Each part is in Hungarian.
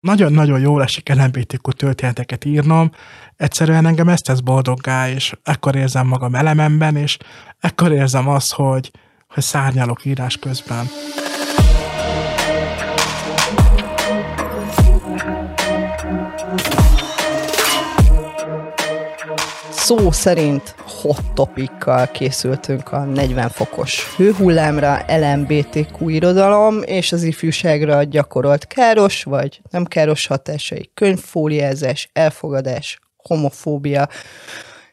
nagyon-nagyon jól esik LMBTQ történeteket írnom, egyszerűen engem ezt tesz boldoggá, és ekkor érzem magam elememben, és ekkor érzem azt, hogy, hogy szárnyalok írás közben. szó szerint hot topikkal készültünk a 40 fokos hőhullámra, LMBTQ irodalom és az ifjúságra gyakorolt káros vagy nem káros hatásai, könyvfóliázás, elfogadás, homofóbia,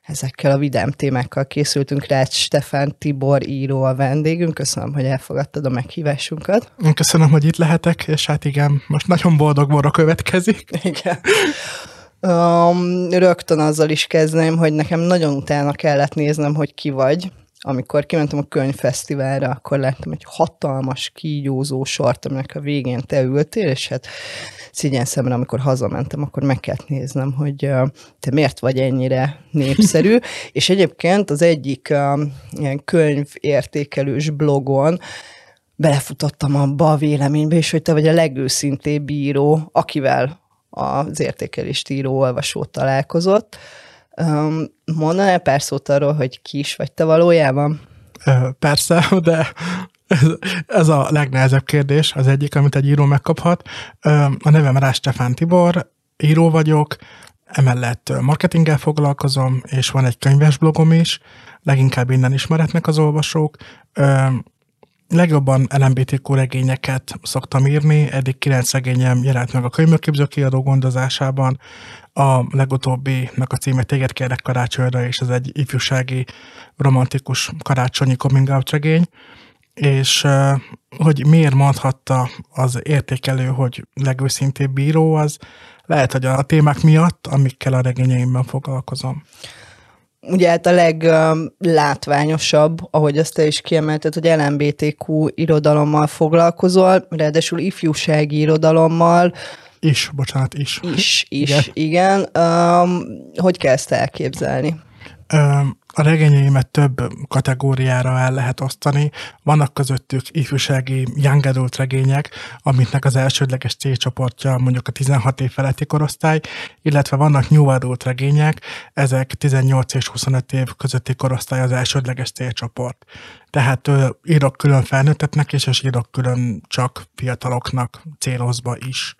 ezekkel a vidám témákkal készültünk. Rácz Stefán Tibor író a vendégünk. Köszönöm, hogy elfogadtad a meghívásunkat. Köszönöm, hogy itt lehetek, és hát igen, most nagyon boldog borra következik. Igen. Um, rögtön azzal is kezdném, hogy nekem nagyon utána kellett néznem, hogy ki vagy. Amikor kimentem a könyvfesztiválra, akkor láttam egy hatalmas, kígyózó sort, aminek a végén te ültél, és hát szigyen szemre, amikor hazamentem, akkor meg kellett néznem, hogy te miért vagy ennyire népszerű. és egyébként az egyik uh, ilyen könyvértékelős blogon belefutottam abba a véleménybe, és hogy te vagy a legőszintébb bíró, akivel az értékelést író olvasó találkozott. Mondanál pár szót arról, hogy ki is vagy te valójában? Persze, de ez a legnehezebb kérdés, az egyik, amit egy író megkaphat. A nevem Rás Stefán Tibor, író vagyok, emellett marketinggel foglalkozom, és van egy könyves blogom is, leginkább innen ismeretnek az olvasók. Legjobban LMBTQ regényeket szoktam írni, eddig kilenc regényem jelent meg a könyvmörképző kiadó gondozásában, a legutóbbinak a címe Téged kérlek karácsonyra, és ez egy ifjúsági, romantikus karácsonyi coming out regény, és hogy miért mondhatta az értékelő, hogy legőszintébb bíró, az lehet, hogy a témák miatt, amikkel a regényeimben foglalkozom ugye hát a leglátványosabb, ahogy azt te is kiemelted, hogy LMBTQ irodalommal foglalkozol, ráadásul ifjúsági irodalommal. Is, bocsánat, is. Is, is, igen. igen. Um, hogy kell ezt elképzelni? A regényeimet több kategóriára el lehet osztani. Vannak közöttük ifjúsági young adult regények, amiknek az elsődleges célcsoportja mondjuk a 16 év feletti korosztály, illetve vannak new adult regények, ezek 18 és 25 év közötti korosztály az elsődleges célcsoport. Tehát írok külön felnőttetnek is, és írok külön csak fiataloknak célozva is.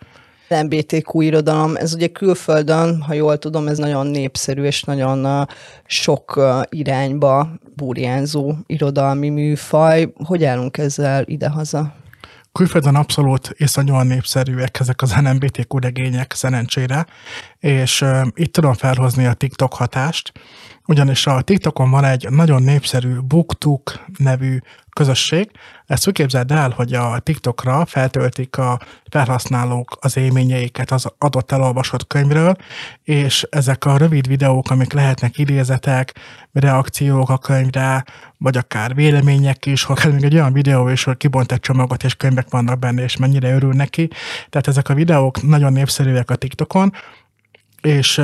LMBTQ irodalom, ez ugye külföldön, ha jól tudom, ez nagyon népszerű és nagyon sok irányba burjánzó irodalmi műfaj. Hogy állunk ezzel idehaza? Külföldön abszolút iszonyúan népszerűek ezek az LMBTQ regények szerencsére, és uh, itt tudom felhozni a TikTok hatást, ugyanis a TikTokon van egy nagyon népszerű BookTok nevű közösség. Ezt úgy képzeld el, hogy a TikTokra feltöltik a felhasználók az élményeiket az adott elolvasott könyvről, és ezek a rövid videók, amik lehetnek idézetek, reakciók a könyvre, vagy akár vélemények is, akár még egy olyan videó is, hogy kibont egy csomagot, és könyvek vannak benne, és mennyire örül neki. Tehát ezek a videók nagyon népszerűek a TikTokon, és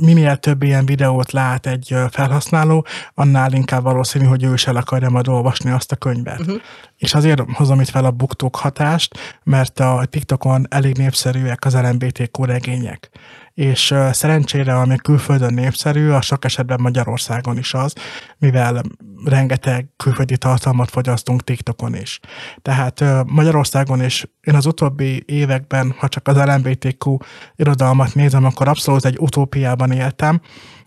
minél több ilyen videót lát egy felhasználó, annál inkább valószínű, hogy ő is el akarja majd olvasni azt a könyvet. Uh-huh. És azért hozom itt fel a buktók hatást, mert a TikTokon elég népszerűek az LMBTQ regények és szerencsére, ami külföldön népszerű, a sok esetben Magyarországon is az, mivel rengeteg külföldi tartalmat fogyasztunk TikTokon is. Tehát Magyarországon is én az utóbbi években, ha csak az LMBTQ irodalmat nézem, akkor abszolút egy utópiában éltem,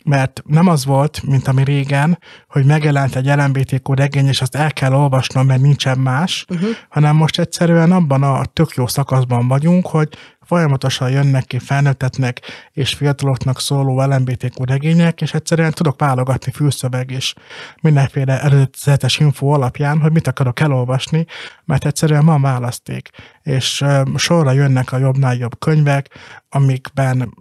mert nem az volt, mint ami régen, hogy megjelent egy LMBTQ regény, és azt el kell olvasnom, mert nincsen más, uh-huh. hanem most egyszerűen abban a tök jó szakaszban vagyunk, hogy folyamatosan jönnek ki felnőttetnek és fiataloknak szóló LMBTQ regények, és egyszerűen tudok válogatni fülszöveg és mindenféle előzetes info alapján, hogy mit akarok elolvasni, mert egyszerűen van választék. És sorra jönnek a jobbnál jobb könyvek, amikben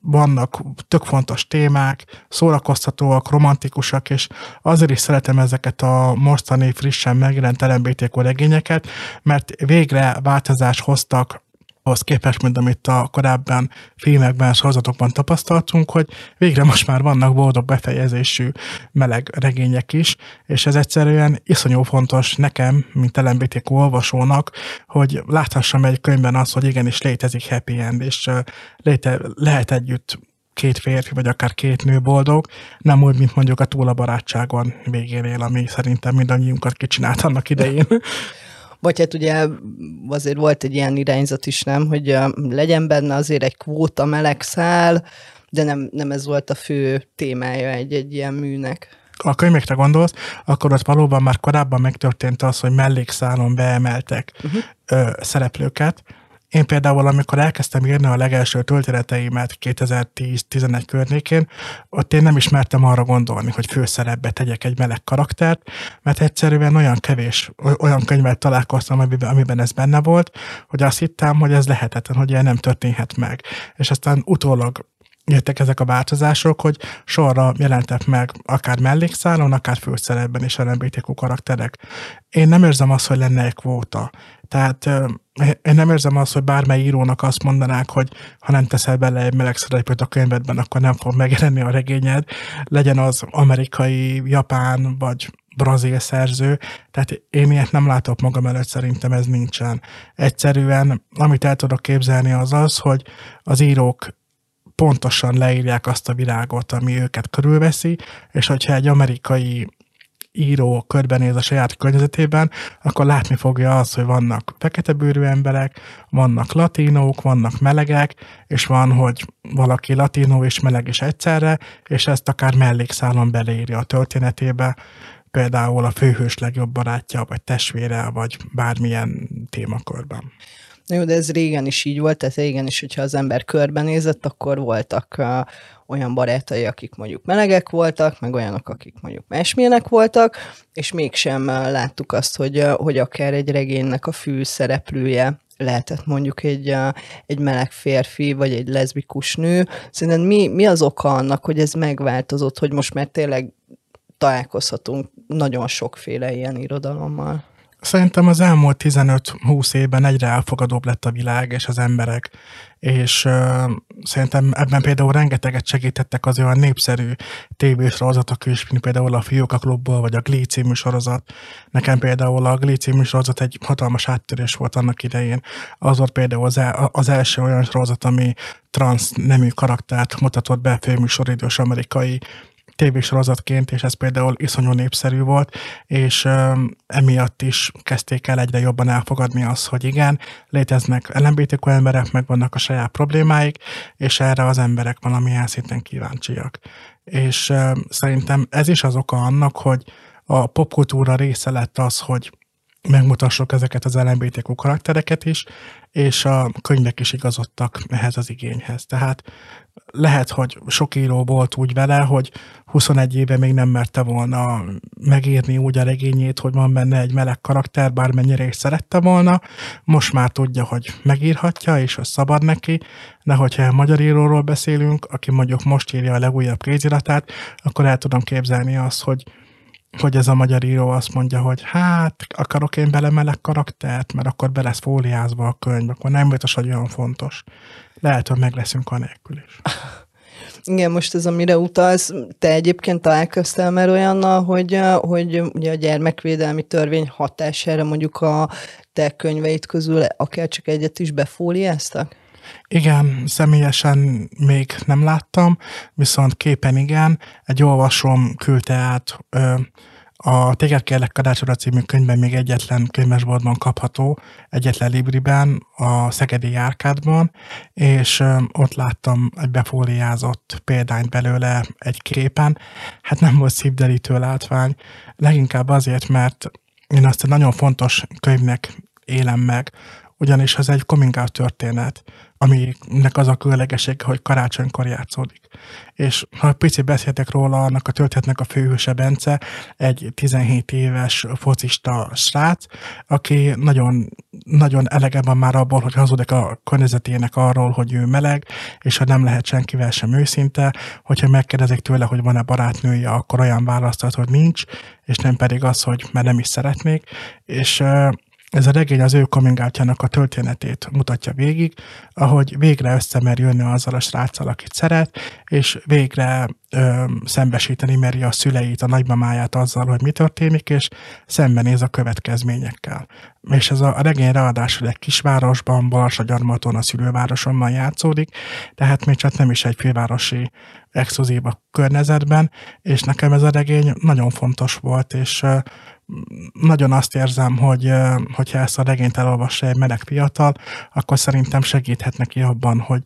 vannak tök fontos témák, szórakoztatóak, romantikusak, és azért is szeretem ezeket a mostani frissen megjelent LMBTQ regényeket, mert végre változást hoztak ahhoz képest, mint amit a korábban filmekben, sorozatokban tapasztaltunk, hogy végre most már vannak boldog befejezésű meleg regények is, és ez egyszerűen iszonyú fontos nekem, mint LMBTQ olvasónak, hogy láthassam egy könyvben azt, hogy igenis létezik happy end, és léte, lehet együtt két férfi, vagy akár két nő boldog, nem úgy, mint mondjuk a túl a barátságon végénél, ami szerintem mindannyiunkat kicsinált annak idején. Vagy hát ugye azért volt egy ilyen irányzat is, nem, hogy legyen benne azért egy kvóta meleg szál, de nem, nem ez volt a fő témája egy-egy ilyen műnek a könyvekre gondolsz, akkor ott valóban már korábban megtörtént az, hogy mellékszálon beemeltek uh-huh. ö, szereplőket, én például, amikor elkezdtem írni a legelső történeteimet 2010-11 környékén, ott én nem ismertem arra gondolni, hogy főszerepbe tegyek egy meleg karaktert, mert egyszerűen olyan kevés, olyan könyvet találkoztam, amiben, amiben ez benne volt, hogy azt hittem, hogy ez lehetetlen, hogy ilyen nem történhet meg. És aztán utólag jöttek ezek a változások, hogy sorra jelentek meg akár mellékszálon, akár főszerepben is LMBTQ karakterek. Én nem érzem azt, hogy lenne egy kvóta. Tehát én nem érzem azt, hogy bármely írónak azt mondanák, hogy ha nem teszel bele egy meleg szerepet a könyvedben, akkor nem fog megjelenni a regényed, legyen az amerikai, japán vagy brazil szerző, tehát én ilyet nem látok magam előtt, szerintem ez nincsen. Egyszerűen, amit el tudok képzelni az az, hogy az írók pontosan leírják azt a világot, ami őket körülveszi, és hogyha egy amerikai író körbenéz a saját környezetében, akkor látni fogja azt, hogy vannak fekete bőrű emberek, vannak latinók, vannak melegek, és van, hogy valaki latinó és meleg is egyszerre, és ezt akár mellékszálon beleírja a történetébe, például a főhős legjobb barátja, vagy testvére, vagy bármilyen témakörben. Jó, de ez régen is így volt, tehát régen is, hogyha az ember körbenézett, akkor voltak uh, olyan barátai, akik mondjuk melegek voltak, meg olyanok, akik mondjuk másmilyenek voltak, és mégsem uh, láttuk azt, hogy, uh, hogy akár egy regénynek a fő szereplője lehetett mondjuk egy, uh, egy meleg férfi, vagy egy leszbikus nő. Szerintem mi, mi az oka annak, hogy ez megváltozott, hogy most már tényleg találkozhatunk nagyon sokféle ilyen irodalommal? Szerintem az elmúlt 15-20 évben egyre elfogadóbb lett a világ és az emberek, és uh, szerintem ebben például rengeteget segítettek az olyan népszerű tévésorozatok is, mint például a Fióka Klubból, vagy a Glee című sorozat. Nekem például a Glee című sorozat egy hatalmas áttörés volt annak idején. Az volt például az, el, az első olyan sorozat, ami trans nemű karaktert mutatott be főműsoridős amerikai tévésorozatként, és ez például iszonyú népszerű volt, és emiatt is kezdték el egyre jobban elfogadni azt, hogy igen, léteznek LMBTQ emberek, meg vannak a saját problémáik, és erre az emberek valamilyen szinten kíváncsiak. És szerintem ez is az oka annak, hogy a popkultúra része lett az, hogy megmutassuk ezeket az LMBTQ karaktereket is, és a könyvek is igazodtak ehhez az igényhez. Tehát lehet, hogy sok író volt úgy vele, hogy 21 éve még nem merte volna megírni úgy a regényét, hogy van benne egy meleg karakter, bármennyire is szerette volna. Most már tudja, hogy megírhatja, és hogy szabad neki, de hogyha magyar íróról beszélünk, aki mondjuk most írja a legújabb kéziratát, akkor el tudom képzelni azt, hogy hogy ez a magyar író azt mondja, hogy hát akarok én bele meleg karaktert, mert akkor be lesz fóliázva a könyv, akkor nem biztos, hogy olyan fontos. Lehet, hogy meg leszünk a nélkül is. Igen, most ez, amire utalsz, te egyébként találkoztál már olyannal, hogy, hogy ugye a gyermekvédelmi törvény hatására mondjuk a te könyveit közül akár csak egyet is befóliáztak? Igen, személyesen még nem láttam, viszont képen igen. Egy olvasom küldte át ö, a Téged kérlek kadácsora című könyvben még egyetlen könyvesboltban kapható, egyetlen libriben, a Szegedi Árkádban, és ott láttam egy befóliázott példányt belőle egy képen. Hát nem volt szívdelítő látvány, leginkább azért, mert én azt egy nagyon fontos könyvnek élem meg, ugyanis ez egy coming out történet, aminek az a különlegessége, hogy karácsonykor játszódik. És ha picit beszéltek róla, annak a történetnek a főhőse Bence, egy 17 éves focista srác, aki nagyon, nagyon elege van már abból, hogy hazudik a környezetének arról, hogy ő meleg, és hogy nem lehet senkivel sem őszinte, hogyha megkérdezik tőle, hogy van-e barátnője, akkor olyan választat, hogy nincs, és nem pedig az, hogy mert nem is szeretnék, és Ez a regény az ő coming a történetét mutatja végig, ahogy végre összemer jönni azzal a sráccal, akit szeret, és végre ö, szembesíteni meri a szüleit, a nagymamáját azzal, hogy mi történik, és szembenéz a következményekkel. És ez a regény ráadásul egy kisvárosban, Balassagyarmaton, a szülővárosomban játszódik, tehát még csak nem is egy fővárosi exkluzív környezetben, és nekem ez a regény nagyon fontos volt, és nagyon azt érzem, hogy hogyha ezt a regényt elolvassa egy meleg fiatal, akkor szerintem segíthet neki abban, hogy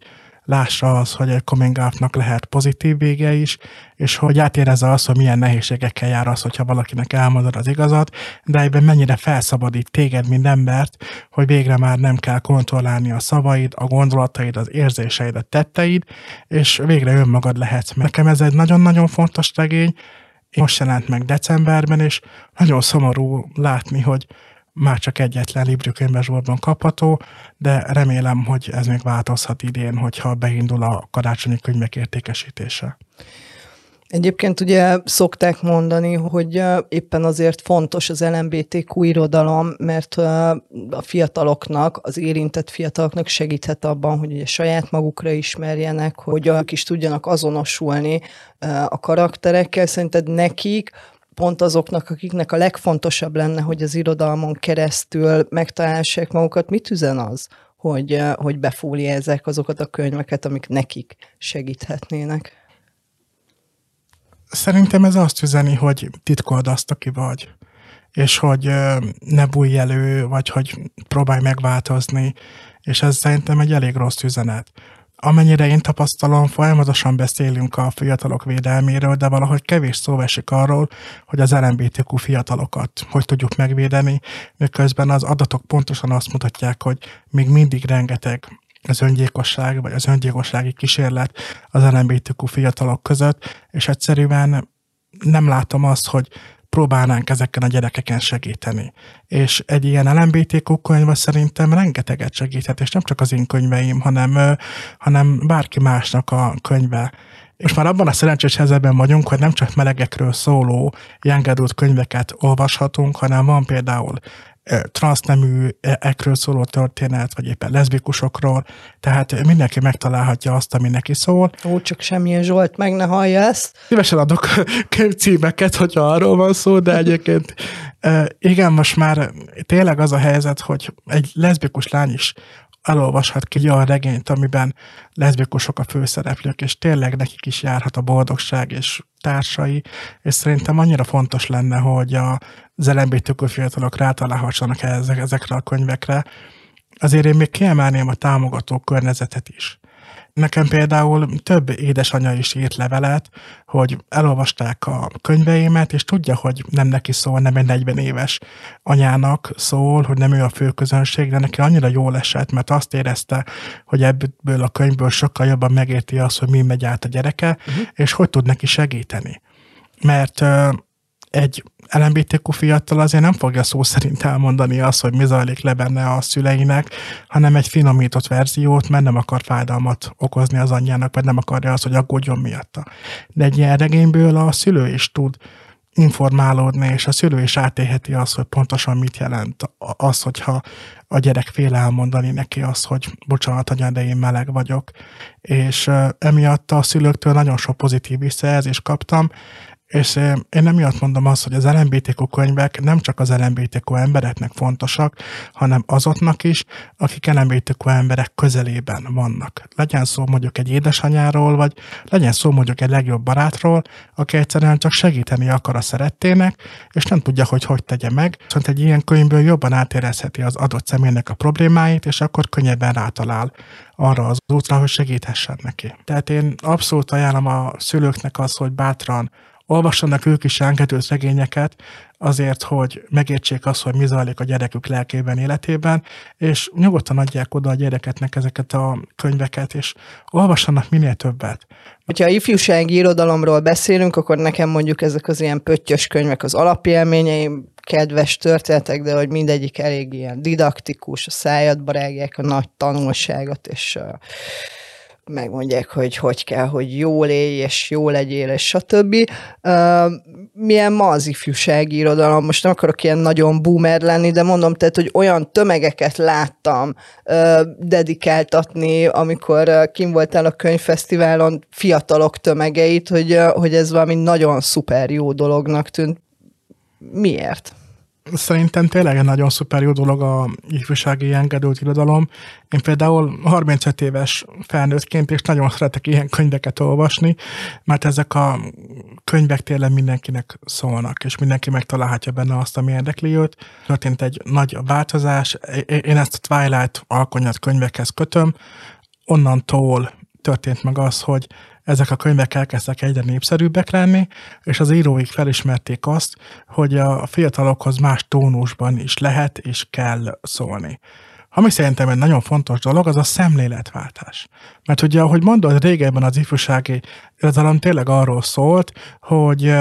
lássa az, hogy egy coming out lehet pozitív vége is, és hogy átérezze azt, hogy milyen nehézségekkel jár az, hogyha valakinek elmondod az igazat, de egyben mennyire felszabadít téged, mint embert, hogy végre már nem kell kontrollálni a szavaid, a gondolataid, az érzéseid, a tetteid, és végre önmagad lehetsz. Nekem ez egy nagyon-nagyon fontos regény, most jelent meg decemberben, és nagyon szomorú látni, hogy már csak egyetlen Libri könyvesboltban kapható, de remélem, hogy ez még változhat idén, hogyha beindul a karácsonyi könyvek értékesítése. Egyébként ugye szokták mondani, hogy éppen azért fontos az LMBTQ irodalom, mert a fiataloknak, az érintett fiataloknak segíthet abban, hogy ugye saját magukra ismerjenek, hogy ők is tudjanak azonosulni a karakterekkel. Szerinted nekik pont azoknak, akiknek a legfontosabb lenne, hogy az irodalmon keresztül megtalálják magukat, mit üzen az, hogy, hogy befóliázzák azokat a könyveket, amik nekik segíthetnének? Szerintem ez azt üzeni, hogy titkold azt, aki vagy, és hogy ne bújj elő, vagy hogy próbálj megváltozni, és ez szerintem egy elég rossz üzenet. Amennyire én tapasztalom, folyamatosan beszélünk a fiatalok védelméről, de valahogy kevés szó esik arról, hogy az LMBTQ fiatalokat hogy tudjuk megvédeni, miközben az adatok pontosan azt mutatják, hogy még mindig rengeteg az öngyilkosság, vagy az öngyilkossági kísérlet az LMBTQ fiatalok között, és egyszerűen nem látom azt, hogy próbálnánk ezeken a gyerekeken segíteni. És egy ilyen LMBTQ könyv szerintem rengeteget segíthet, és nem csak az én könyveim, hanem, hanem bárki másnak a könyve. És már abban a szerencsés helyzetben vagyunk, hogy nem csak melegekről szóló young adult könyveket olvashatunk, hanem van például transznemű ekről szóló történet, vagy éppen leszbikusokról, tehát mindenki megtalálhatja azt, ami neki szól. Ó, csak semmilyen Zsolt meg ne hallja ezt. Szívesen adok címeket, hogyha arról van szó, de egyébként igen, most már tényleg az a helyzet, hogy egy leszbikus lány is elolvashat ki olyan regényt, amiben leszbikusok a főszereplők, és tényleg nekik is járhat a boldogság és társai, és szerintem annyira fontos lenne, hogy a, az LMBTQ fiatalok rátalálhassanak ezekre a könyvekre. Azért én még kiemelném a támogató környezetet is. Nekem például több édesanyja is írt levelet, hogy elolvasták a könyveimet, és tudja, hogy nem neki szól, nem egy 40 éves anyának szól, hogy nem ő a fő közönség, de neki annyira jól esett, mert azt érezte, hogy ebből a könyvből sokkal jobban megérti azt, hogy mi megy át a gyereke, uh-huh. és hogy tud neki segíteni. Mert egy LMBTQ fiatal azért nem fogja szó szerint elmondani azt, hogy mi zajlik le benne a szüleinek, hanem egy finomított verziót, mert nem akar fájdalmat okozni az anyjának, vagy nem akarja azt, hogy aggódjon miatta. De egy ilyen regényből a szülő is tud informálódni, és a szülő is átélheti azt, hogy pontosan mit jelent az, hogyha a gyerek fél elmondani neki azt, hogy bocsánat, anya, de én meleg vagyok. És emiatt a szülőktől nagyon sok pozitív visszajelzést kaptam, és én nem miatt mondom azt, hogy az LMBTQ könyvek nem csak az LMBTQ embereknek fontosak, hanem azoknak is, akik LMBTQ emberek közelében vannak. Legyen szó mondjuk egy édesanyáról, vagy legyen szó mondjuk egy legjobb barátról, aki egyszerűen csak segíteni akar a szerettének, és nem tudja, hogy hogy tegye meg. Szóval egy ilyen könyvből jobban átérezheti az adott személynek a problémáit, és akkor könnyebben rátalál arra az útra, hogy segíthessen neki. Tehát én abszolút ajánlom a szülőknek az, hogy bátran olvassanak ők is engedőt regényeket, azért, hogy megértsék azt, hogy mi zajlik a gyerekük lelkében, életében, és nyugodtan adják oda a gyereketnek ezeket a könyveket, és olvassanak minél többet. Hogyha ifjúsági irodalomról beszélünk, akkor nekem mondjuk ezek az ilyen pöttyös könyvek az alapélményeim, kedves történetek, de hogy mindegyik elég ilyen didaktikus, a szájat barágják, a nagy tanulságot, és megmondják, hogy hogy kell, hogy jól élj, és jól legyél, és stb. Uh, milyen ma az ifjúsági irodalom? Most nem akarok ilyen nagyon boomer lenni, de mondom, tehát, hogy olyan tömegeket láttam uh, dedikáltatni, amikor uh, kim voltál a könyvfesztiválon, fiatalok tömegeit, hogy, hogy ez valami nagyon szuper jó dolognak tűnt. Miért? Szerintem tényleg egy nagyon szuper jó dolog a ifjúsági engedőt irodalom. Én például 35 éves felnőttként és nagyon szeretek ilyen könyveket olvasni, mert ezek a könyvek tényleg mindenkinek szólnak, és mindenki megtalálhatja benne azt, ami érdekli őt. Történt egy nagy változás. Én ezt a Twilight alkonyat könyvekhez kötöm, onnantól történt meg az, hogy ezek a könyvek elkezdtek egyre népszerűbbek lenni, és az íróik felismerték azt, hogy a fiatalokhoz más tónusban is lehet és kell szólni. Ami szerintem egy nagyon fontos dolog, az a szemléletváltás. Mert ugye, ahogy mondod, régebben az ifjúsági irodalom tényleg arról szólt, hogy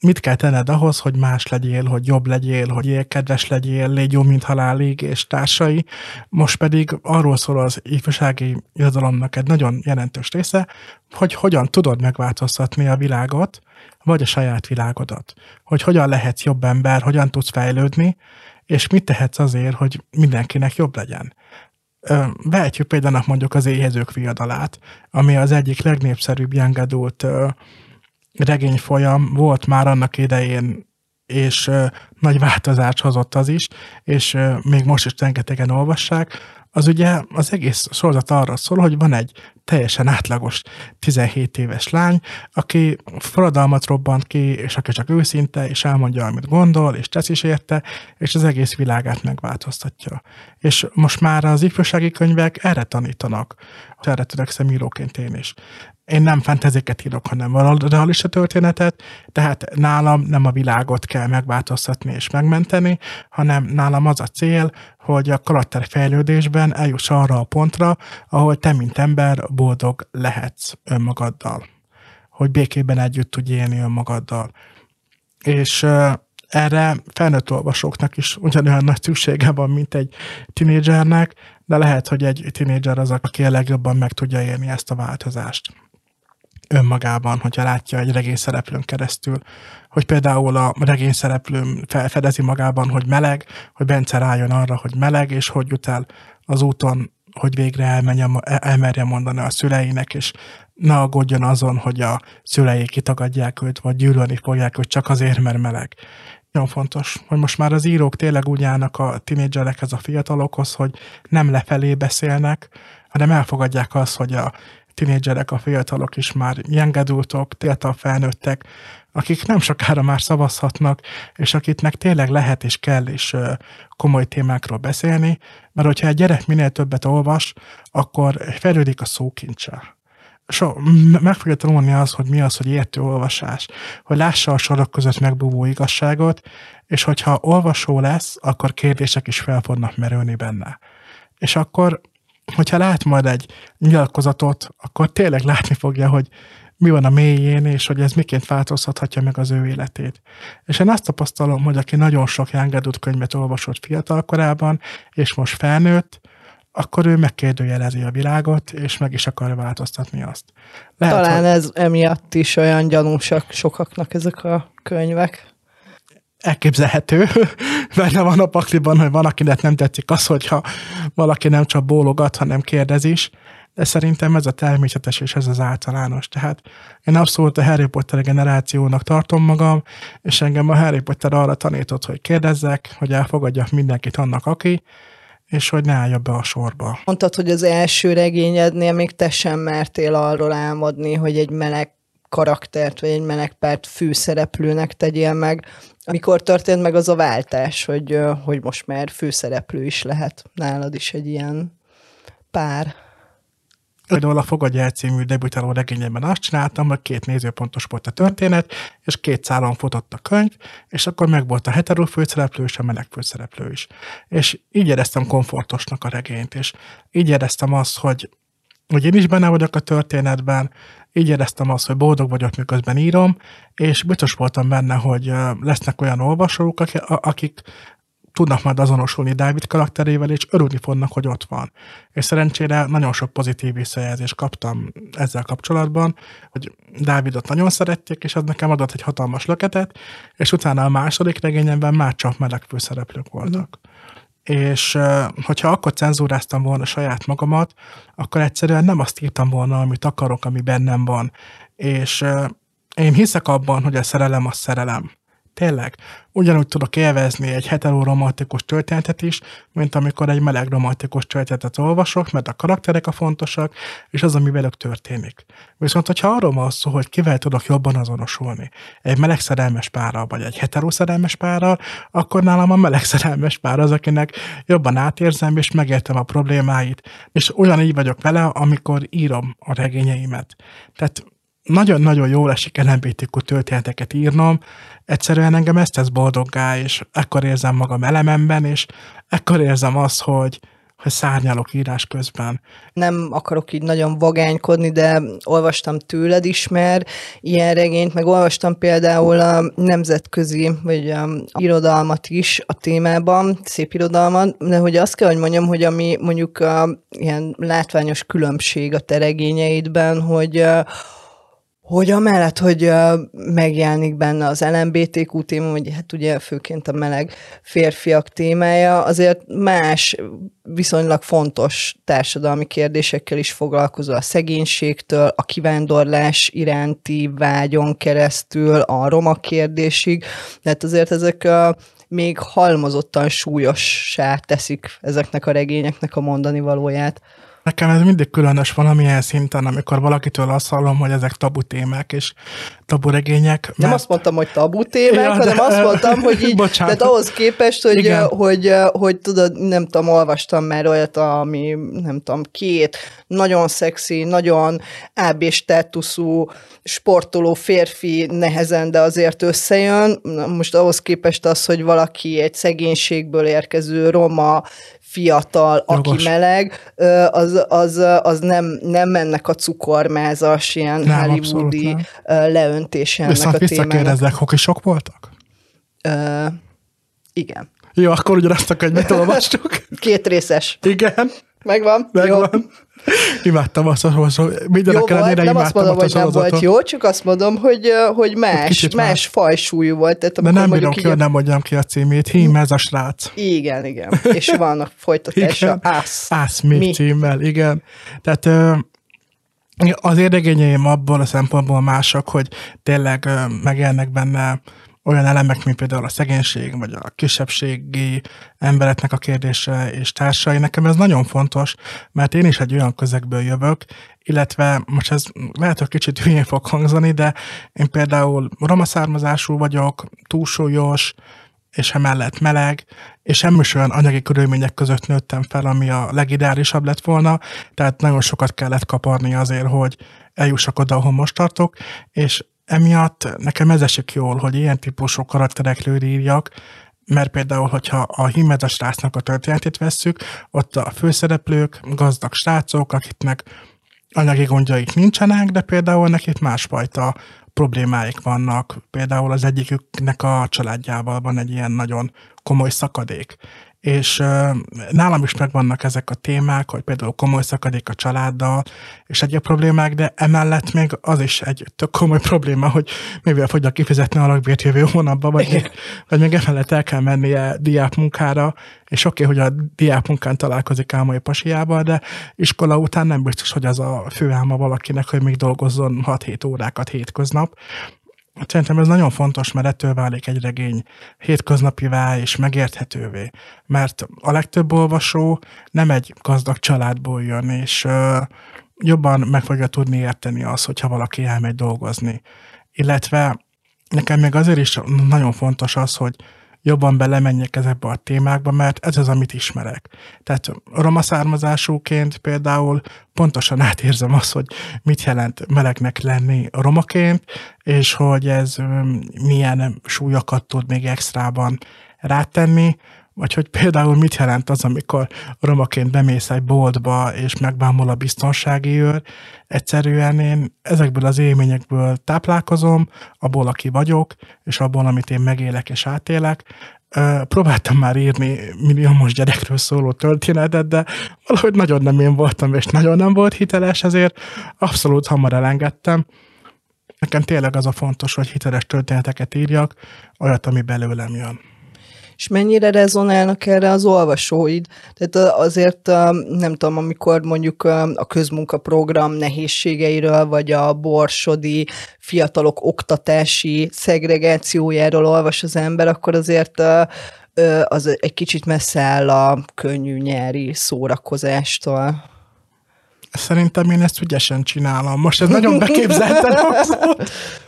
mit kell tenned ahhoz, hogy más legyél, hogy jobb legyél, hogy kedves legyél, légy jó, mint halálig, és társai. Most pedig arról szól az ifjúsági irodalomnak egy nagyon jelentős része, hogy hogyan tudod megváltoztatni a világot, vagy a saját világodat. Hogy hogyan lehetsz jobb ember, hogyan tudsz fejlődni, és mit tehetsz azért, hogy mindenkinek jobb legyen. Vehetjük például mondjuk az éhezők viadalát, ami az egyik legnépszerűbb young adult regényfolyam volt már annak idején, és nagy változást hozott az is, és még most is rengetegen olvassák, az ugye az egész sorozat arra szól, hogy van egy teljesen átlagos 17 éves lány, aki forradalmat robbant ki, és aki csak őszinte, és elmondja, amit gondol, és tesz is érte, és az egész világát megváltoztatja. És most már az ifjúsági könyvek erre tanítanak. Erre törekszem íróként én is én nem fentezéket írok, hanem realista történetet, tehát nálam nem a világot kell megváltoztatni és megmenteni, hanem nálam az a cél, hogy a karakterfejlődésben eljuss arra a pontra, ahol te, mint ember, boldog lehetsz önmagaddal. Hogy békében együtt tudj élni önmagaddal. És erre felnőtt olvasóknak is ugyanolyan nagy szüksége van, mint egy tinédzsernek, de lehet, hogy egy tinédzser az, aki a legjobban meg tudja élni ezt a változást önmagában, hogyha látja egy regény szereplőn keresztül, hogy például a regény szereplő felfedezi magában, hogy meleg, hogy Bence rájön arra, hogy meleg, és hogy jut el az úton, hogy végre elmenjen, elmerje mondani a szüleinek, és ne aggódjon azon, hogy a szülei kitagadják őt, vagy gyűlölni fogják őt csak azért, mert meleg. Nagyon fontos, hogy most már az írók tényleg úgy állnak a tinédzserekhez, a fiatalokhoz, hogy nem lefelé beszélnek, hanem elfogadják azt, hogy a tinédzserek, a fiatalok is már jengedultok, téltal felnőttek, akik nem sokára már szavazhatnak, és akiknek tényleg lehet és kell is komoly témákról beszélni, mert hogyha egy gyerek minél többet olvas, akkor fejlődik a szókincse. So, meg fogja tanulni az, hogy mi az, hogy értő olvasás, hogy lássa a sorok között megbúvó igazságot, és hogyha olvasó lesz, akkor kérdések is fel fognak merülni benne. És akkor hogyha lát majd egy nyilatkozatot, akkor tényleg látni fogja, hogy mi van a mélyén, és hogy ez miként változhatja meg az ő életét. És én azt tapasztalom, hogy aki nagyon sok Young könyvet olvasott fiatalkorában, és most felnőtt, akkor ő megkérdőjelezi a világot, és meg is akar változtatni azt. Lehet, Talán hogy... ez emiatt is olyan gyanúsak sokaknak ezek a könyvek elképzelhető, benne van a pakliban, hogy van, akinek nem tetszik az, hogyha valaki nem csak bólogat, hanem kérdez is, de szerintem ez a természetes és ez az általános. Tehát én abszolút a Harry Potter generációnak tartom magam, és engem a Harry Potter arra tanított, hogy kérdezzek, hogy elfogadjak mindenkit annak, aki, és hogy ne állja be a sorba. Mondtad, hogy az első regényednél még te sem mertél arról álmodni, hogy egy meleg karaktert, vagy egy melegpárt főszereplőnek tegyél meg. Amikor történt meg az a váltás, hogy, hogy most már főszereplő is lehet nálad is egy ilyen pár? Például a Fogadj el című debütáló regényemben azt csináltam, hogy két nézőpontos volt a történet, és két szálon futott a könyv, és akkor meg volt a hetero főszereplő és a meleg főszereplő is. És így éreztem komfortosnak a regényt, és így éreztem azt, hogy, hogy én is benne vagyok a történetben, így éreztem azt, hogy boldog vagyok, miközben írom, és biztos voltam benne, hogy lesznek olyan olvasók, akik tudnak majd azonosulni Dávid karakterével, és örülni fognak, hogy ott van. És szerencsére nagyon sok pozitív visszajelzést kaptam ezzel kapcsolatban, hogy Dávidot nagyon szerették, és az nekem adott egy hatalmas löketet, és utána a második regényemben már csak meleg főszereplők voltak. Mm és hogyha akkor cenzúráztam volna saját magamat, akkor egyszerűen nem azt írtam volna, amit akarok, ami bennem van. És én hiszek abban, hogy a szerelem a szerelem. Tényleg, ugyanúgy tudok élvezni egy heteroromantikus történetet is, mint amikor egy meleg romantikus történetet olvasok, mert a karakterek a fontosak, és az, ami velük történik. Viszont, hogyha arról van szó, hogy kivel tudok jobban azonosulni, egy meleg szerelmes párral, vagy egy heteroszerelmes párral, akkor nálam a meleg szerelmes pár az, akinek jobban átérzem, és megértem a problémáit, és olyan így vagyok vele, amikor írom a regényeimet. Tehát nagyon-nagyon jól esik LMBTQ történeteket írnom, egyszerűen engem ezt tesz boldoggá, és ekkor érzem magam elememben, és ekkor érzem azt, hogy, hogy szárnyalok írás közben. Nem akarok így nagyon vagánykodni, de olvastam tőled is, mert ilyen regényt, meg olvastam például a nemzetközi, vagy a irodalmat is a témában, szép irodalmat, de hogy azt kell, hogy mondjam, hogy ami mondjuk a ilyen látványos különbség a te regényeidben, hogy hogy amellett, hogy megjelenik benne az LMBTQ téma, vagy hát ugye főként a meleg férfiak témája, azért más viszonylag fontos társadalmi kérdésekkel is foglalkozó a szegénységtől, a kivándorlás iránti vágyon keresztül, a roma kérdésig, tehát azért ezek a még halmozottan súlyossá teszik ezeknek a regényeknek a mondani valóját. Nekem ez mindig különös valamilyen szinten, amikor valakitől azt hallom, hogy ezek tabu témák és tabu regények. Mert... Nem azt mondtam, hogy tabu témák, ja, hanem de... azt mondtam, hogy így, Bocsánat. tehát ahhoz képest, hogy, hogy, hogy, hogy tudod, nem tudom, olvastam már olyat, ami nem tudom, két nagyon szexi, nagyon AB státuszú sportoló férfi nehezen, de azért összejön. Most ahhoz képest az, hogy valaki egy szegénységből érkező roma fiatal, Jogos. aki meleg, az, az, az nem, nem mennek a cukormázas, ilyen nem, hollywoodi nem. leöntése ennek Viszont a témának. hokisok voltak? Uh, igen. Jó, akkor ugyanazt a könyvet olvastuk. Két részes. Igen. Megvan? Megvan. Jó. Imádtam azt, hogy mindenek jó ellenére Nem azt mondom, hogy nem volt jó, csak azt mondom, hogy, hogy más, más, fajsúlyú volt. Tehát De nem bírom ki, hogy nem mondjam ki a címét. Hím, ez a srác. Igen, igen. És vannak folytatása. Ász. Ász Mi? címmel, igen. Tehát az érdegényeim abból a szempontból mások, hogy tényleg megjelennek benne olyan elemek, mint például a szegénység, vagy a kisebbségi embereknek a kérdése és társai. Nekem ez nagyon fontos, mert én is egy olyan közegből jövök, illetve most ez lehet, hogy kicsit hülyén fog hangzani, de én például roma származású vagyok, túlsúlyos, és emellett meleg, és is olyan anyagi körülmények között nőttem fel, ami a legideálisabb lett volna, tehát nagyon sokat kellett kaparni azért, hogy eljussak oda, ahol most tartok, és emiatt nekem ez esik jól, hogy ilyen típusú karakterekről írjak, mert például, hogyha a Himeda srácnak a történetét vesszük, ott a főszereplők gazdag srácok, akiknek anyagi gondjaik nincsenek, de például nekik másfajta problémáik vannak. Például az egyiküknek a családjával van egy ilyen nagyon komoly szakadék és nálam is megvannak ezek a témák, hogy például komoly szakadék a családdal, és egyéb problémák, de emellett még az is egy tök komoly probléma, hogy mivel fogja kifizetni a lakbért jövő hónapban, vagy, még, vagy még emellett el kell mennie diákmunkára, és oké, okay, hogy a diákmunkán találkozik álmai pasiával, de iskola után nem biztos, hogy az a főálma valakinek, hogy még dolgozzon 6-7 órákat hétköznap, szerintem ez nagyon fontos, mert ettől válik egy regény hétköznapivá és megérthetővé. Mert a legtöbb olvasó nem egy gazdag családból jön, és ö, jobban meg fogja tudni érteni azt, hogyha valaki elmegy dolgozni. Illetve nekem még azért is nagyon fontos az, hogy jobban belemenjek ezekbe a témákba, mert ez az, amit ismerek. Tehát roma származásúként például pontosan átérzem azt, hogy mit jelent melegnek lenni romaként, és hogy ez milyen súlyokat tud még extrában rátenni, vagy hogy például mit jelent az, amikor romaként bemész egy boltba, és megbámul a biztonsági őr. Egyszerűen én ezekből az élményekből táplálkozom, abból, aki vagyok, és abból, amit én megélek és átélek. próbáltam már írni milliómos gyerekről szóló történetet, de valahogy nagyon nem én voltam, és nagyon nem volt hiteles, ezért abszolút hamar elengedtem. Nekem tényleg az a fontos, hogy hiteles történeteket írjak, olyat, ami belőlem jön. És mennyire rezonálnak erre az olvasóid? Tehát azért nem tudom, amikor mondjuk a közmunkaprogram nehézségeiről, vagy a borsodi fiatalok oktatási szegregációjáról olvas az ember, akkor azért az egy kicsit messze áll a könnyű nyári szórakozástól. Szerintem én ezt ügyesen csinálom. Most ez nagyon beképzelten hangzott.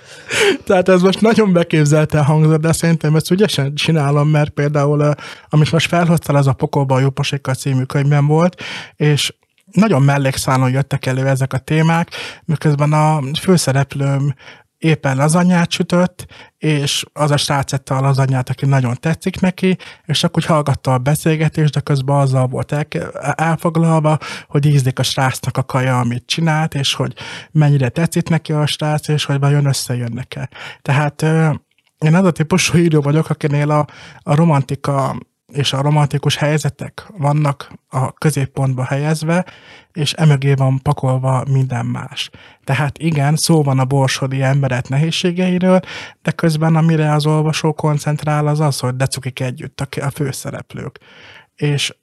Tehát ez most nagyon beképzelte hangzott, de szerintem ezt ügyesen csinálom, mert például, amit most felhoztál, az a Pokolba a Jóposékkal című könyvben volt, és nagyon mellékszálon jöttek elő ezek a témák, miközben a főszereplőm éppen lazanyát sütött, és az a srác ette a lazanyát, aki nagyon tetszik neki, és akkor úgy hallgatta a beszélgetést, de közben azzal volt el, elfoglalva, hogy ízlik a srácnak a kaja, amit csinált, és hogy mennyire tetszik neki a srác, és hogy vajon összejönnek-e. Tehát én az a típusú író vagyok, akinél a, a romantika és a romantikus helyzetek vannak a középpontba helyezve, és emögé van pakolva minden más. Tehát igen, szó van a borsodi emberet nehézségeiről, de közben amire az olvasó koncentrál az az, hogy decukik együtt a főszereplők. És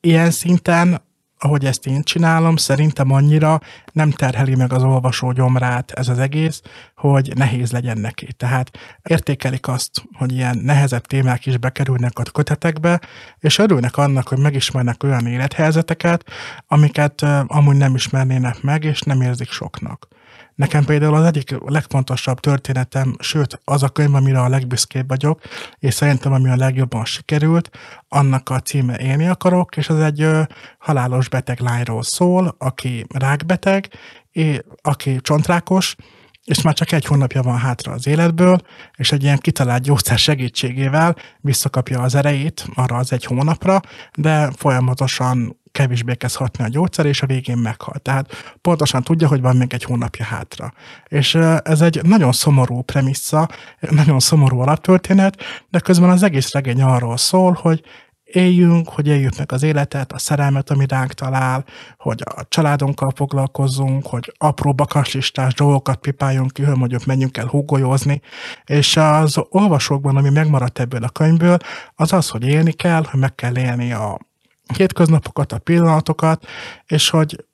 ilyen szinten ahogy ezt én csinálom, szerintem annyira nem terheli meg az olvasó gyomrát ez az egész, hogy nehéz legyen neki. Tehát értékelik azt, hogy ilyen nehezebb témák is bekerülnek a kötetekbe, és örülnek annak, hogy megismernek olyan élethelyzeteket, amiket amúgy nem ismernének meg, és nem érzik soknak. Nekem például az egyik legfontosabb történetem, sőt az a könyv, amire a legbüszkébb vagyok, és szerintem ami a legjobban sikerült, annak a címe Élni akarok, és az egy ö, halálos beteg lányról szól, aki rákbeteg, és, aki csontrákos, és már csak egy hónapja van hátra az életből, és egy ilyen kitalált gyógyszer segítségével visszakapja az erejét arra az egy hónapra, de folyamatosan kevésbé kezd hatni a gyógyszer, és a végén meghal. Tehát pontosan tudja, hogy van még egy hónapja hátra. És ez egy nagyon szomorú premissza, nagyon szomorú alaptörténet, de közben az egész regény arról szól, hogy éljünk, hogy éljük meg az életet, a szerelmet, ami ránk talál, hogy a családunkkal foglalkozzunk, hogy apró bakaslistás dolgokat pipáljunk ki, hogy mondjuk menjünk el húgolyozni, és az olvasókban, ami megmaradt ebből a könyvből, az az, hogy élni kell, hogy meg kell élni a hétköznapokat, a pillanatokat, és hogy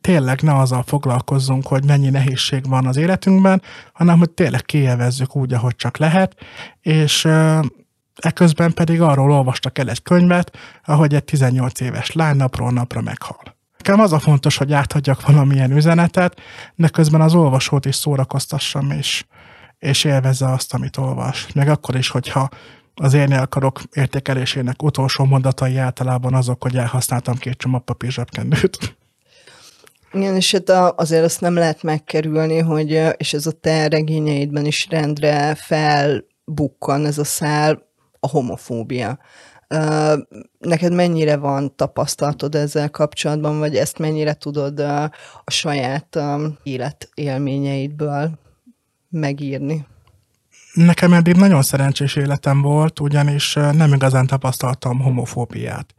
tényleg ne azzal foglalkozzunk, hogy mennyi nehézség van az életünkben, hanem hogy tényleg kielvezzük úgy, ahogy csak lehet, és eközben pedig arról olvastak el egy könyvet, ahogy egy 18 éves lány napról napra meghal. Nekem az a fontos, hogy áthagyjak valamilyen üzenetet, de közben az olvasót is szórakoztassam, és, és élvezze azt, amit olvas. Meg akkor is, hogyha az élni akarok értékelésének utolsó mondatai általában azok, hogy elhasználtam két csomag papír zsebkendőt. Igen, és hát azért azt nem lehet megkerülni, hogy, és ez a te regényeidben is rendre felbukkan ez a szál, a homofóbia. Neked mennyire van tapasztalatod ezzel kapcsolatban, vagy ezt mennyire tudod a saját életélményeidből megírni? Nekem eddig nagyon szerencsés életem volt, ugyanis nem igazán tapasztaltam homofóbiát.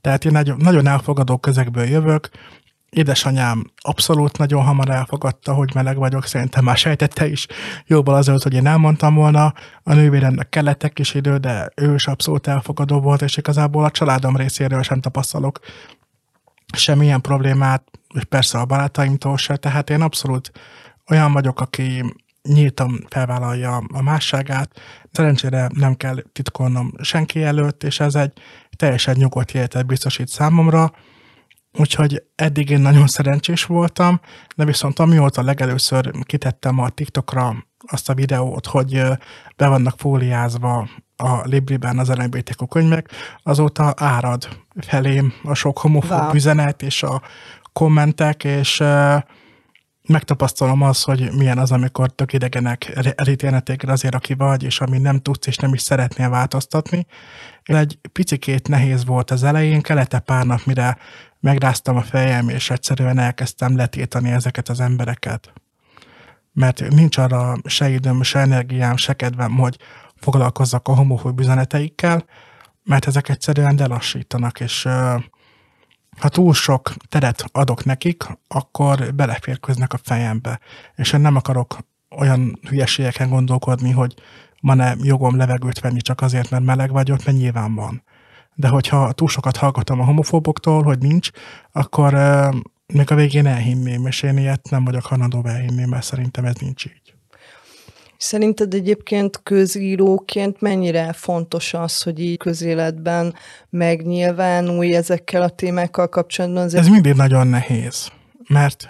Tehát én nagyon elfogadó közegből jövök, édesanyám abszolút nagyon hamar elfogadta, hogy meleg vagyok, szerintem már sejtette is jóval azért, hogy én elmondtam volna. A nővéremnek kellett egy kis idő, de ő is abszolút elfogadó volt, és igazából a családom részéről sem tapasztalok semmilyen problémát, és persze a barátaimtól se, tehát én abszolút olyan vagyok, aki nyíltan felvállalja a másságát. Szerencsére nem kell titkolnom senki előtt, és ez egy teljesen nyugodt életet biztosít számomra. Úgyhogy eddig én nagyon szerencsés voltam, de viszont amióta legelőször kitettem a TikTokra azt a videót, hogy be vannak fóliázva a Libriben az LMBTQ könyvek, azóta árad felém a sok homofób wow. üzenet és a kommentek, és megtapasztalom azt, hogy milyen az, amikor tök idegenek elítélneték azért, aki vagy, és ami nem tudsz, és nem is szeretnél változtatni. Egy picikét nehéz volt az elején, kellett pár nap, mire megráztam a fejem, és egyszerűen elkezdtem letiltani ezeket az embereket. Mert nincs arra se időm, se energiám, se kedvem, hogy foglalkozzak a homofób üzeneteikkel, mert ezek egyszerűen delassítanak, és ha túl sok teret adok nekik, akkor beleférköznek a fejembe. És én nem akarok olyan hülyeségeken gondolkodni, hogy van-e jogom levegőt venni csak azért, mert meleg vagyok, mert nyilván van. De hogyha túl sokat hallgatom a homofóboktól, hogy nincs, akkor euh, még a végén elhinném, és én ilyet nem vagyok hajlandó elhinni, mert szerintem ez nincs így. Szerinted egyébként közíróként mennyire fontos az, hogy így közéletben megnyilvánulj ezekkel a témákkal kapcsolatban? Ez mindig nagyon nehéz, mert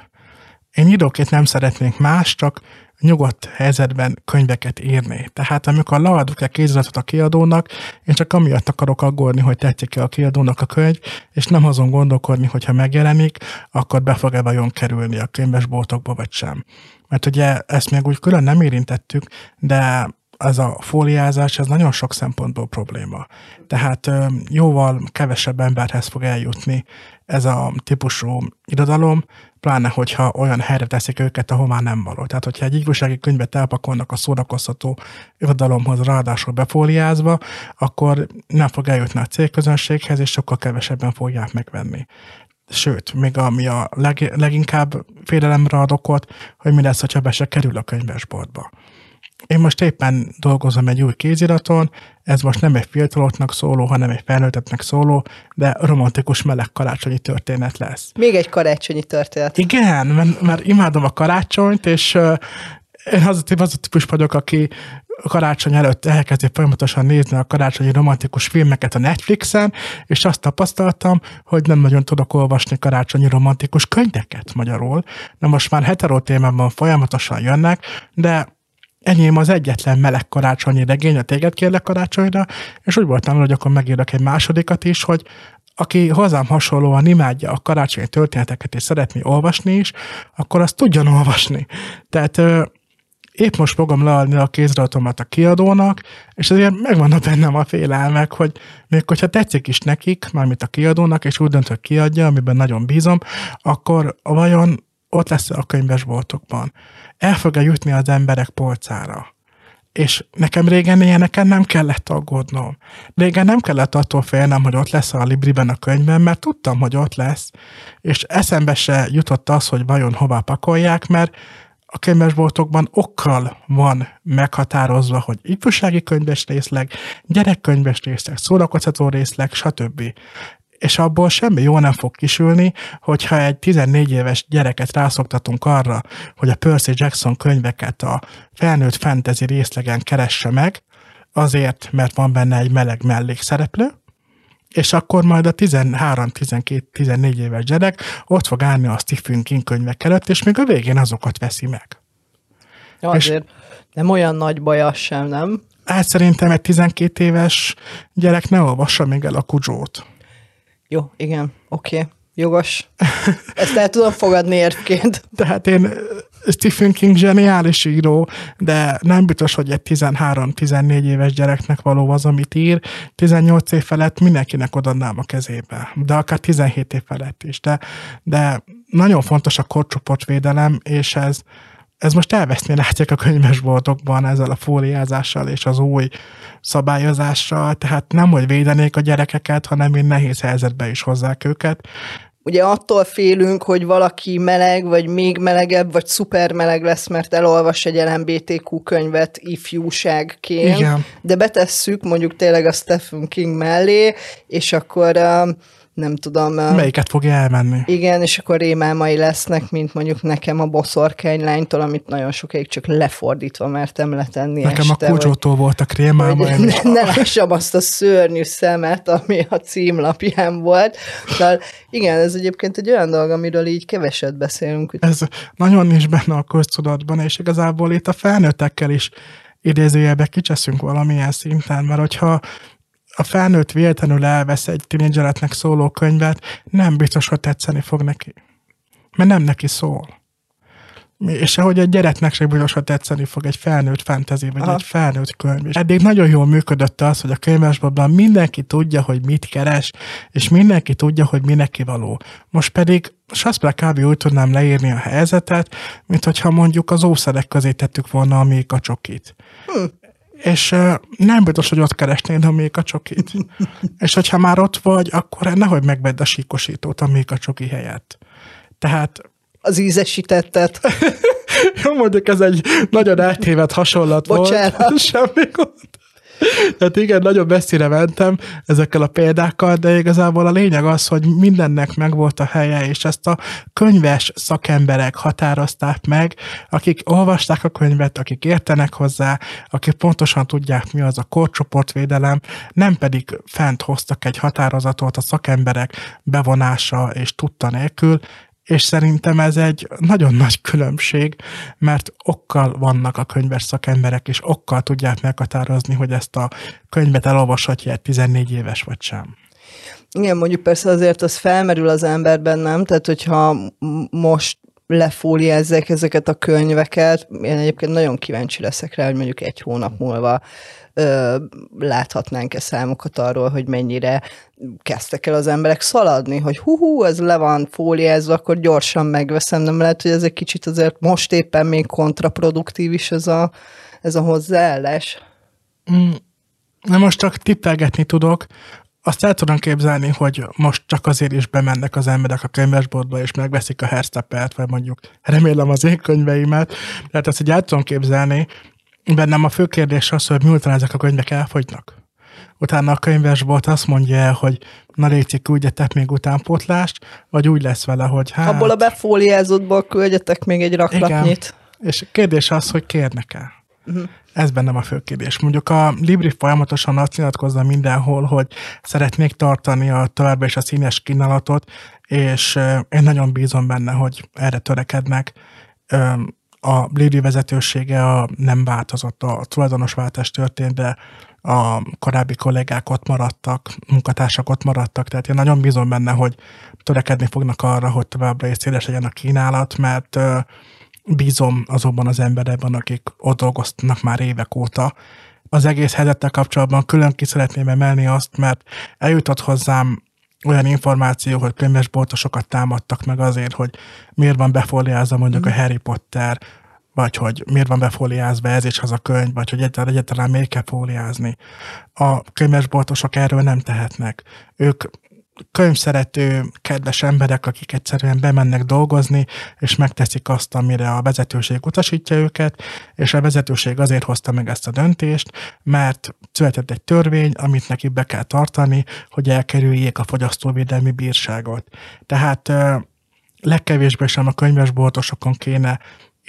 én íróként nem szeretnék más, csak nyugodt helyzetben könyveket írni. Tehát amikor leadok egy kéziratot a kiadónak, én csak amiatt akarok aggódni, hogy tetszik-e a kiadónak a könyv, és nem azon gondolkodni, hogyha megjelenik, akkor be fog-e vajon kerülni a könyvesboltokba, vagy sem. Mert ugye ezt még úgy külön nem érintettük, de ez a fóliázás, ez nagyon sok szempontból probléma. Tehát jóval kevesebb emberhez fog eljutni ez a típusú irodalom, pláne hogyha olyan helyre teszik őket, ahová nem való. Tehát, hogyha egy igazsági könyvet elpakolnak a szórakoztató irodalomhoz, ráadásul befóliázva, akkor nem fog eljutni a célközönséghez, és sokkal kevesebben fogják megvenni. Sőt, még ami a leg, leginkább félelemre ad okot, hogy mi lesz, ha be se kerül a könyvesboltba. Én most éppen dolgozom egy új kéziraton, ez most nem egy fiataloknak szóló, hanem egy felnőttetnek szóló, de romantikus meleg karácsonyi történet lesz. Még egy karácsonyi történet. Igen, mert, mert imádom a karácsonyt, és uh, én az a, az a típus vagyok, aki karácsony előtt elkezdi folyamatosan nézni a karácsonyi romantikus filmeket a Netflixen, és azt tapasztaltam, hogy nem nagyon tudok olvasni karácsonyi romantikus könyveket magyarul. Na most már hetero témában folyamatosan jönnek, de enyém az egyetlen meleg karácsonyi regény, a téged kérlek karácsonyra, és úgy voltam, hogy akkor megírok egy másodikat is, hogy aki hozzám hasonlóan imádja a karácsonyi történeteket és szeretné olvasni is, akkor azt tudjon olvasni. Tehát ö, épp most fogom leadni a kéziratomat a kiadónak, és azért megvannak bennem a félelmek, hogy még hogyha tetszik is nekik, mármint a kiadónak, és úgy dönt, hogy kiadja, amiben nagyon bízom, akkor vajon ott lesz a könyvesboltokban el fog-e jutni az emberek polcára. És nekem régen ilyeneken nem kellett aggódnom. Régen nem kellett attól félnem, hogy ott lesz a Libriben a könyvben, mert tudtam, hogy ott lesz, és eszembe se jutott az, hogy vajon hova pakolják, mert a könyvesboltokban okkal van meghatározva, hogy ifjúsági könyves részleg, gyerekkönyves részleg, szórakoztató részleg, stb és abból semmi jó nem fog kisülni, hogyha egy 14 éves gyereket rászoktatunk arra, hogy a Percy Jackson könyveket a felnőtt fantasy részlegen keresse meg, azért, mert van benne egy meleg mellékszereplő, és akkor majd a 13-12-14 éves gyerek ott fog állni a Stephen King könyvek előtt, és még a végén azokat veszi meg. Ja, azért és nem olyan nagy baj az sem, nem? Hát szerintem egy 12 éves gyerek ne olvassa még el a kudzsót. Jó, igen, oké, okay. jogos. Ezt el tudom fogadni érvként. Tehát én Stephen King zseniális író, de nem biztos, hogy egy 13-14 éves gyereknek való az, amit ír. 18 év felett mindenkinek odadnám a kezébe, de akár 17 év felett is. De, de nagyon fontos a korcsoportvédelem, és ez, ez most elveszni látják a könyvesboltokban ezzel a fóliázással és az új szabályozással, tehát nem, hogy védenék a gyerekeket, hanem én nehéz helyzetbe is hozzák őket. Ugye attól félünk, hogy valaki meleg, vagy még melegebb, vagy szuper meleg lesz, mert elolvas egy LMBTQ könyvet ifjúságként, Igen. de betesszük mondjuk tényleg a Stephen King mellé, és akkor uh, nem tudom. Melyiket fogja elmenni? Igen, és akkor rémálmai lesznek, mint mondjuk nekem a boszorkánylánytól, amit nagyon sokáig csak lefordítva mertem letenni Nekem este, a kucsótól volt a krémálmai. Ne, ne lássam azt a szörnyű szemet, ami a címlapján volt. De igen, ez egyébként egy olyan dolog, amiről így keveset beszélünk. Ez nagyon nincs benne a köztudatban, és igazából itt a felnőttekkel is idézőjelbe kicseszünk valamilyen szinten, mert hogyha a felnőtt véletlenül elvesz egy tinédzseretnek szóló könyvet, nem biztos, hogy tetszeni fog neki. Mert nem neki szól. És ahogy egy gyereknek sem biztos, hogy tetszeni fog egy felnőtt fantasy, vagy Aha. egy felnőtt könyv. És eddig nagyon jól működött az, hogy a könyvesbabban mindenki tudja, hogy mit keres, és mindenki tudja, hogy mi neki való. Most pedig Saspra kb. úgy tudnám leírni a helyzetet, mint hogyha mondjuk az ószerek közé tettük volna a mékacsokit. Hm és nem biztos, hogy ott keresnéd a Méka csokit. és hogyha már ott vagy, akkor nehogy megvedd a síkosítót a Méka csoki helyett. Tehát... Az ízesítettet. Jó, mondjuk ez egy nagyon eltévedt hasonlat Bocsánat. volt. Semmi gond. Tehát igen, nagyon messzire mentem ezekkel a példákkal, de igazából a lényeg az, hogy mindennek megvolt a helye, és ezt a könyves szakemberek határozták meg, akik olvasták a könyvet, akik értenek hozzá, akik pontosan tudják, mi az a korcsoportvédelem, nem pedig fent hoztak egy határozatot a szakemberek bevonása és tudta nélkül, és szerintem ez egy nagyon nagy különbség, mert okkal vannak a könyves szakemberek, és okkal tudják meghatározni, hogy ezt a könyvet elolvashatja egy 14 éves vagy sem. Igen, mondjuk persze azért az felmerül az emberben, nem? Tehát, hogyha most lefóliázzák ezeket a könyveket, én egyébként nagyon kíváncsi leszek rá, hogy mondjuk egy hónap múlva ö, láthatnánk-e számokat arról, hogy mennyire kezdtek el az emberek szaladni, hogy hú, ez le van fóliázva, akkor gyorsan megveszem, nem lehet, hogy ez egy kicsit azért most éppen még kontraproduktív is ez a, ez a hozzáállás? Mm, na most csak tippelgetni tudok, azt el tudom képzelni, hogy most csak azért is bemennek az emberek a könyvesboltba, és megveszik a Herstapelt, vagy mondjuk remélem az én könyveimet. Tehát ezt így el tudom képzelni, bennem a fő kérdés az, hogy miután ezek a könyvek elfogynak. Utána a könyvesbolt azt mondja el, hogy na légy küldjetek még utánpótlást, vagy úgy lesz vele, hogy hát... Abból a befóliázottból küldjetek még egy raklapnyit. Igen. És kérdés az, hogy kérnek-e. Uh-huh. Ez bennem a fő kérdés. Mondjuk a Libri folyamatosan azt nyilatkozza mindenhol, hogy szeretnék tartani a továbbra is a színes kínálatot, és én nagyon bízom benne, hogy erre törekednek a Lady vezetősége a, nem változott, a tulajdonosváltás történt, de a korábbi kollégák ott maradtak, munkatársak ott maradtak, tehát én nagyon bízom benne, hogy törekedni fognak arra, hogy továbbra is széles legyen a kínálat, mert bízom azokban az emberekben, akik ott dolgoznak már évek óta. Az egész helyzettel kapcsolatban külön ki szeretném emelni azt, mert eljutott hozzám olyan információ, hogy könyvesboltosokat támadtak meg azért, hogy miért van befóliázva mondjuk mm. a Harry Potter, vagy hogy miért van befóliázva ez és az a könyv, vagy hogy egyáltalán, egyáltalán miért kell fóliázni. A könyvesboltosok erről nem tehetnek. Ők könyvszerető, kedves emberek, akik egyszerűen bemennek dolgozni, és megteszik azt, amire a vezetőség utasítja őket, és a vezetőség azért hozta meg ezt a döntést, mert született egy törvény, amit neki be kell tartani, hogy elkerüljék a fogyasztóvédelmi bírságot. Tehát legkevésbé sem a könyvesboltosokon kéne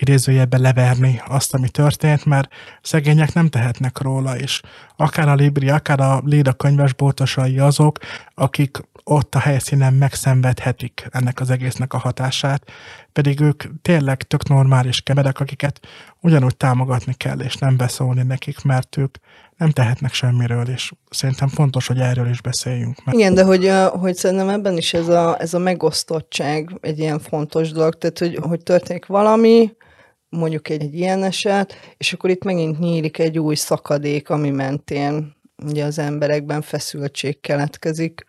idézőjelben leverni azt, ami történt, mert szegények nem tehetnek róla, és akár a Libri, akár a Léda könyvesboltosai azok, akik ott a helyszínen megszenvedhetik ennek az egésznek a hatását, pedig ők tényleg tök normális kemerek, akiket ugyanúgy támogatni kell, és nem beszólni nekik, mert ők nem tehetnek semmiről, és szerintem fontos, hogy erről is beszéljünk. Meg. Igen, de hogy, hogy szerintem ebben is ez a, ez a megosztottság egy ilyen fontos dolog, tehát hogy, hogy történik valami, mondjuk egy, egy ilyen eset, és akkor itt megint nyílik egy új szakadék, ami mentén ugye az emberekben feszültség keletkezik.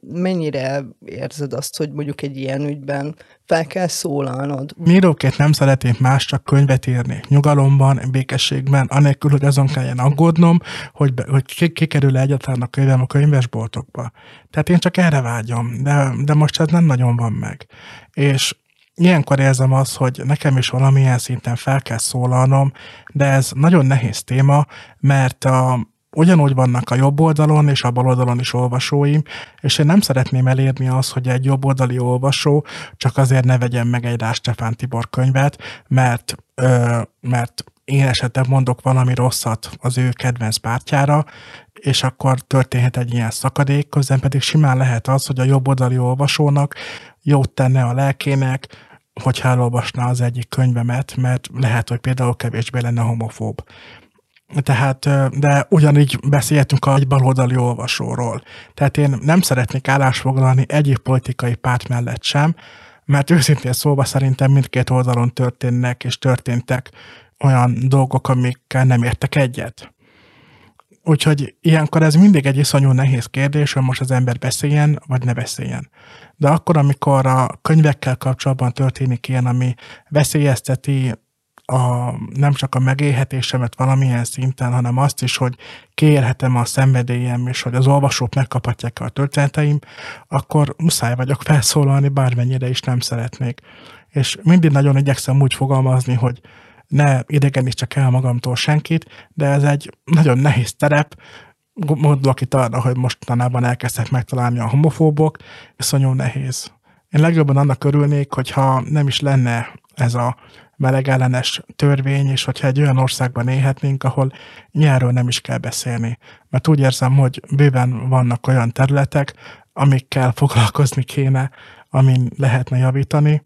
Mennyire érzed azt, hogy mondjuk egy ilyen ügyben fel kell szólalnod? Míróként nem szeretnék más, csak könyvet írni. Nyugalomban, békességben, anélkül, hogy azon kelljen aggódnom, hogy, hogy kikerül egyáltalán a könyvem a könyvesboltokba. Tehát én csak erre vágyom, de, de most ez nem nagyon van meg. És ilyenkor érzem azt, hogy nekem is valamilyen szinten fel kell szólalnom, de ez nagyon nehéz téma, mert a, ugyanúgy vannak a jobb oldalon és a bal oldalon is olvasóim, és én nem szeretném elérni azt, hogy egy jobb oldali olvasó csak azért ne vegyen meg egy Rás Stefán Tibor könyvet, mert, ö, mert én esetleg mondok valami rosszat az ő kedvenc pártjára, és akkor történhet egy ilyen szakadék, közben pedig simán lehet az, hogy a jobb oldali olvasónak jót tenne a lelkének, hogyha elolvasná az egyik könyvemet, mert lehet, hogy például kevésbé lenne homofób. Tehát, de ugyanígy beszéltünk a baloldali olvasóról. Tehát én nem szeretnék állásfoglalni egyik politikai párt mellett sem, mert őszintén szóval szerintem mindkét oldalon történnek és történtek olyan dolgok, amikkel nem értek egyet. Úgyhogy ilyenkor ez mindig egy iszonyú nehéz kérdés, hogy most az ember beszéljen, vagy ne beszéljen. De akkor, amikor a könyvekkel kapcsolatban történik ilyen, ami veszélyezteti a, nem csak a megélhetésemet valamilyen szinten, hanem azt is, hogy kérhetem a szenvedélyem, és hogy az olvasók megkaphatják a történeteim, akkor muszáj vagyok felszólalni, bármennyire is nem szeretnék. És mindig nagyon igyekszem úgy fogalmazni, hogy ne idegenítsek el magamtól senkit, de ez egy nagyon nehéz terep, gondolok itt arra, hogy mostanában elkezdtek megtalálni a homofóbok, nagyon nehéz. Én legjobban annak örülnék, hogyha nem is lenne ez a melegellenes törvény, és hogyha egy olyan országban élhetnénk, ahol nyerről nem is kell beszélni. Mert úgy érzem, hogy bőven vannak olyan területek, amikkel foglalkozni kéne, amin lehetne javítani.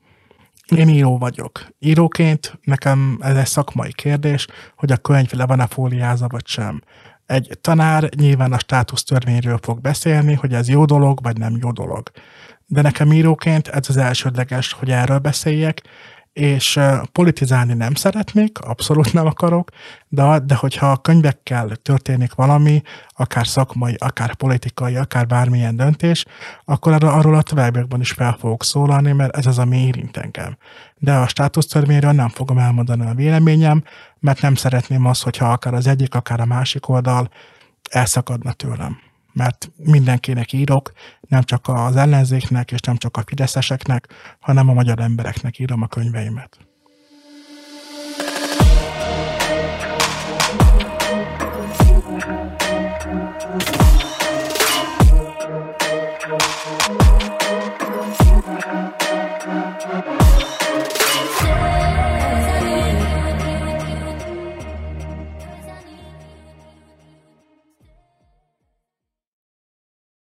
Én író vagyok. Íróként nekem ez egy szakmai kérdés, hogy a könyv le van-e fóliázva vagy sem. Egy tanár nyilván a státusztörvényről fog beszélni, hogy ez jó dolog, vagy nem jó dolog. De nekem íróként ez az elsődleges, hogy erről beszéljek, és politizálni nem szeretnék, abszolút nem akarok, de, de hogyha a könyvekkel történik valami, akár szakmai, akár politikai, akár bármilyen döntés, akkor arról, a továbbiakban is fel fogok szólalni, mert ez az, ami érint engem. De a státusztörvényről nem fogom elmondani a véleményem, mert nem szeretném azt, hogyha akár az egyik, akár a másik oldal elszakadna tőlem mert mindenkinek írok, nem csak az ellenzéknek, és nem csak a fideszeseknek, hanem a magyar embereknek írom a könyveimet.